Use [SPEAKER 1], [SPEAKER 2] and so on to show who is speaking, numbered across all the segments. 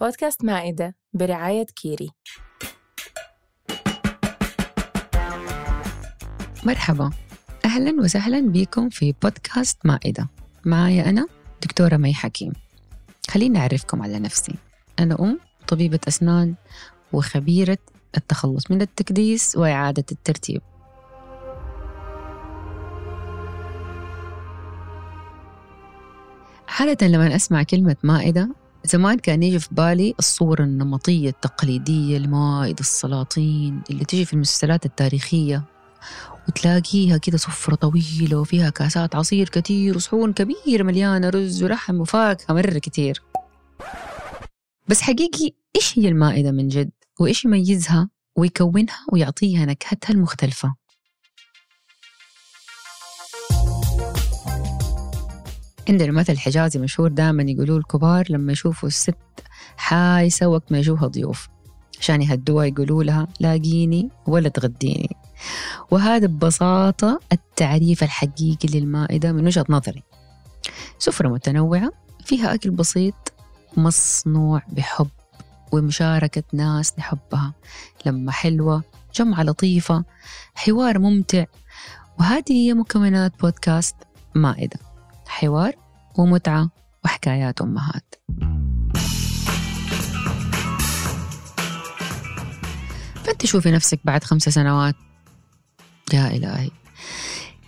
[SPEAKER 1] بودكاست مائدة برعاية كيري.
[SPEAKER 2] مرحبا. أهلا وسهلا بكم في بودكاست مائدة. معايا أنا دكتورة مي حكيم. خليني أعرفكم على نفسي. أنا أم طبيبة أسنان وخبيرة التخلص من التكديس وإعادة الترتيب. عادة لما أسمع كلمة مائدة زمان كان يجي في بالي الصورة النمطية التقليدية لمائدة السلاطين اللي تجي في المسلسلات التاريخية وتلاقيها كده سفرة طويلة وفيها كاسات عصير كتير وصحون كبيرة مليانة رز ولحم وفاكهة مرة كتير. بس حقيقي إيش هي المائدة من جد؟ وإيش يميزها؟ ويكونها ويعطيها نكهتها المختلفة؟ عندنا مثل حجازي مشهور دائما يقولوا الكبار لما يشوفوا الست حايسة وقت ما يجوها ضيوف. عشان يهدوها يقولوا لها لاقيني ولا تغديني. وهذا ببساطة التعريف الحقيقي للمائدة من وجهة نظري. سفرة متنوعة فيها أكل بسيط مصنوع بحب ومشاركة ناس نحبها. لما حلوة جمعة لطيفة حوار ممتع. وهذه هي مكونات بودكاست مائدة. حوار ومتعة وحكايات أمهات. فأنت شوفي نفسك بعد خمس سنوات. يا إلهي.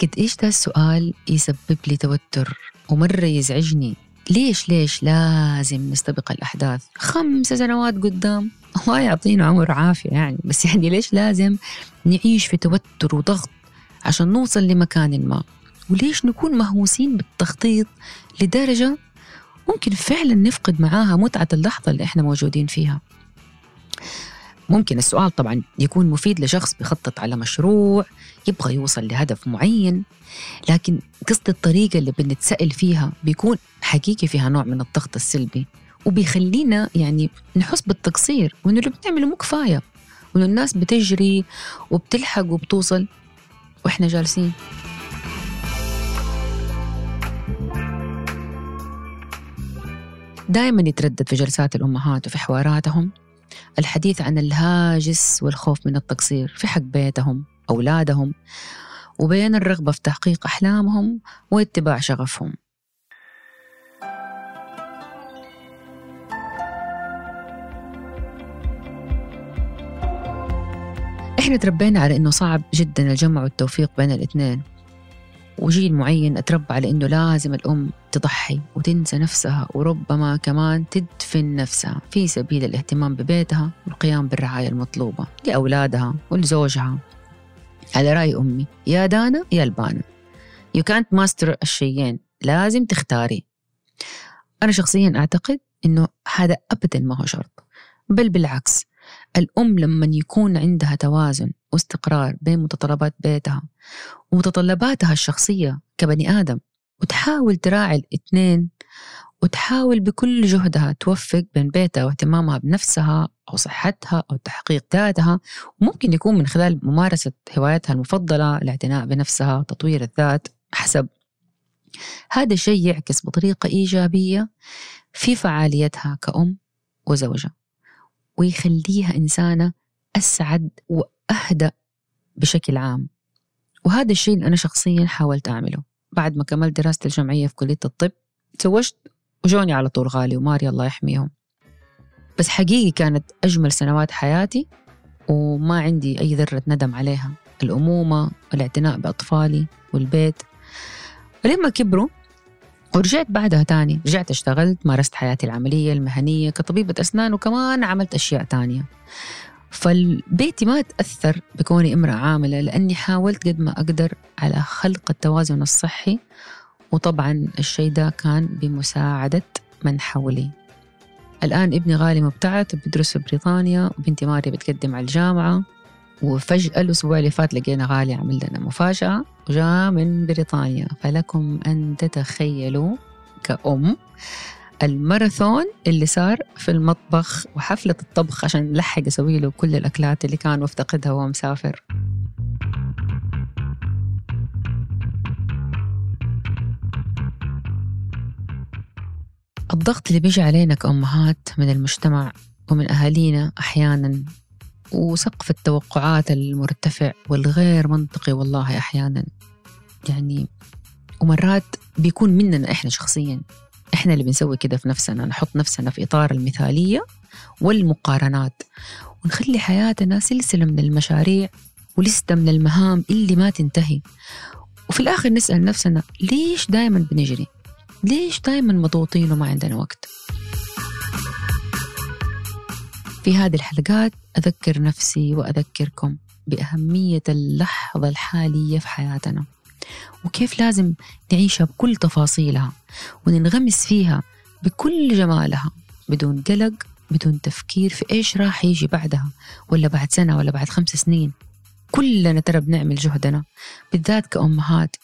[SPEAKER 2] قد إيش ده السؤال يسبب لي توتر ومرة يزعجني. ليش ليش لازم نستبق الأحداث؟ خمس سنوات قدام. الله يعطينا عمر عافية يعني. بس يعني ليش لازم نعيش في توتر وضغط عشان نوصل لمكان ما؟ وليش نكون مهووسين بالتخطيط لدرجة ممكن فعلا نفقد معاها متعة اللحظة اللي إحنا موجودين فيها. ممكن السؤال طبعا يكون مفيد لشخص بيخطط على مشروع يبغى يوصل لهدف معين لكن قصة الطريقة اللي بنتسأل فيها بيكون حقيقي فيها نوع من الضغط السلبي وبيخلينا يعني نحس بالتقصير وإنه اللي بنعمله مو كفاية وإنه الناس بتجري وبتلحق وبتوصل وإحنا جالسين. دائما يتردد في جلسات الأمهات وفي حواراتهم. الحديث عن الهاجس والخوف من التقصير في حق بيتهم أولادهم وبين الرغبة في تحقيق أحلامهم واتباع شغفهم. إحنا تربينا على إنه صعب جدا الجمع والتوفيق بين الإثنين. وجيل معين أتربى على إنه لازم الأم تضحي وتنسى نفسها وربما كمان تدفن نفسها في سبيل الاهتمام ببيتها والقيام بالرعاية المطلوبة لأولادها ولزوجها. على رأي أمي يا دانا يا البانا يو كانت ماستر الشيئين لازم تختاري. أنا شخصيا أعتقد إنه هذا ابدا ما هو شرط بل بالعكس الأم لما يكون عندها توازن واستقرار بين متطلبات بيتها ومتطلباتها الشخصية كبني آدم وتحاول تراعي الاثنين وتحاول بكل جهدها توفق بين بيتها واهتمامها بنفسها أو صحتها أو تحقيق ذاتها وممكن يكون من خلال ممارسة هواياتها المفضلة الاعتناء بنفسها تطوير الذات حسب. هذا الشيء يعكس بطريقة إيجابية في فعاليتها كأم وزوجة. ويخليها إنسانة أسعد وأهدأ بشكل عام. وهذا الشيء اللي أنا شخصيا حاولت أعمله. بعد ما كملت دراستي الجامعية في كلية الطب تزوجت وجوني على طول غالي وماري الله يحميهم. بس حقيقي كانت أجمل سنوات حياتي وما عندي أي ذرة ندم عليها. الأمومة والاعتناء بأطفالي والبيت. ولما كبروا ورجعت بعدها تاني. رجعت اشتغلت مارست حياتي العملية المهنية كطبيبة أسنان وكمان عملت أشياء تانية. فالبيتي ما تأثر بكوني امرأة عاملة لأني حاولت قد ما أقدر على خلق التوازن الصحي وطبعا الشيء ده كان بمساعدة من حولي. الآن ابني غالي مبتعث بيدرس في بريطانيا وبنتي ماري بتقدم على الجامعة. وفجأة الأسبوع اللي فات لقينا غالي عمل لنا مفاجأة جاء من بريطانيا. فلكم أن تتخيلوا كأم الماراثون اللي صار في المطبخ وحفلة الطبخ عشان نلحق أسوي له كل الأكلات اللي كان مفتقدها وهو مسافر. الضغط اللي بيجي علينا كأمهات من المجتمع ومن أهالينا أحيانا وسقف التوقعات المرتفع والغير منطقي والله أحيانا. يعني ومرات بيكون مننا إحنا شخصيا. إحنا اللي بنسوي كده في نفسنا نحط نفسنا في إطار المثالية والمقارنات. ونخلي حياتنا سلسلة من المشاريع ولستة من المهام اللي ما تنتهي. وفي الآخر نسأل نفسنا ليش دايما بنجري؟ ليش دايما مضغوطين وما عندنا وقت؟ في هذه الحلقات أذكر نفسي وأذكركم بأهمية اللحظة الحالية في حياتنا. وكيف لازم نعيشها بكل تفاصيلها وننغمس فيها بكل جمالها بدون قلق بدون تفكير في إيش راح يجي بعدها ولا بعد سنة ولا بعد خمس سنين. كلنا ترى بنعمل جهدنا بالذات كأمهات.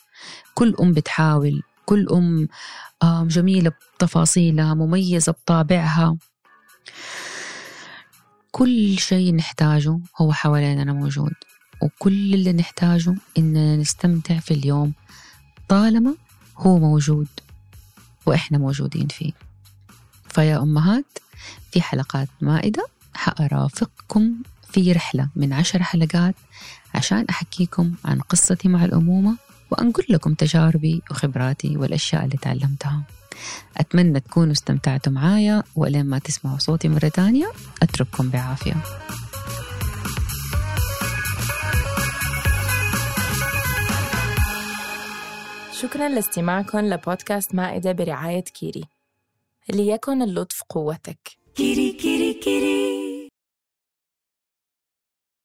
[SPEAKER 2] كل أم بتحاول كل أم جميلة بتفاصيلها مميزة بطابعها. كل شيء نحتاجه هو حواليننا موجود. وكل اللي نحتاجه إننا نستمتع في اليوم طالما هو موجود وإحنا موجودين فيه. فيا أمهات في حلقات مائدة حأرافقكم في رحلة من عشر حلقات عشان أحكيكم عن قصتي مع الأمومة وأنقل لكم تجاربي وخبراتي والأشياء اللي تعلمتها. أتمنى تكونوا استمتعتوا معايا ولين ما تسمعوا صوتي مرة تانية أترككم بعافية.
[SPEAKER 1] شكرا لاستماعكم لبودكاست مائدة برعاية كيري. ليكن اللطف قوتك. كيري كيري كيري.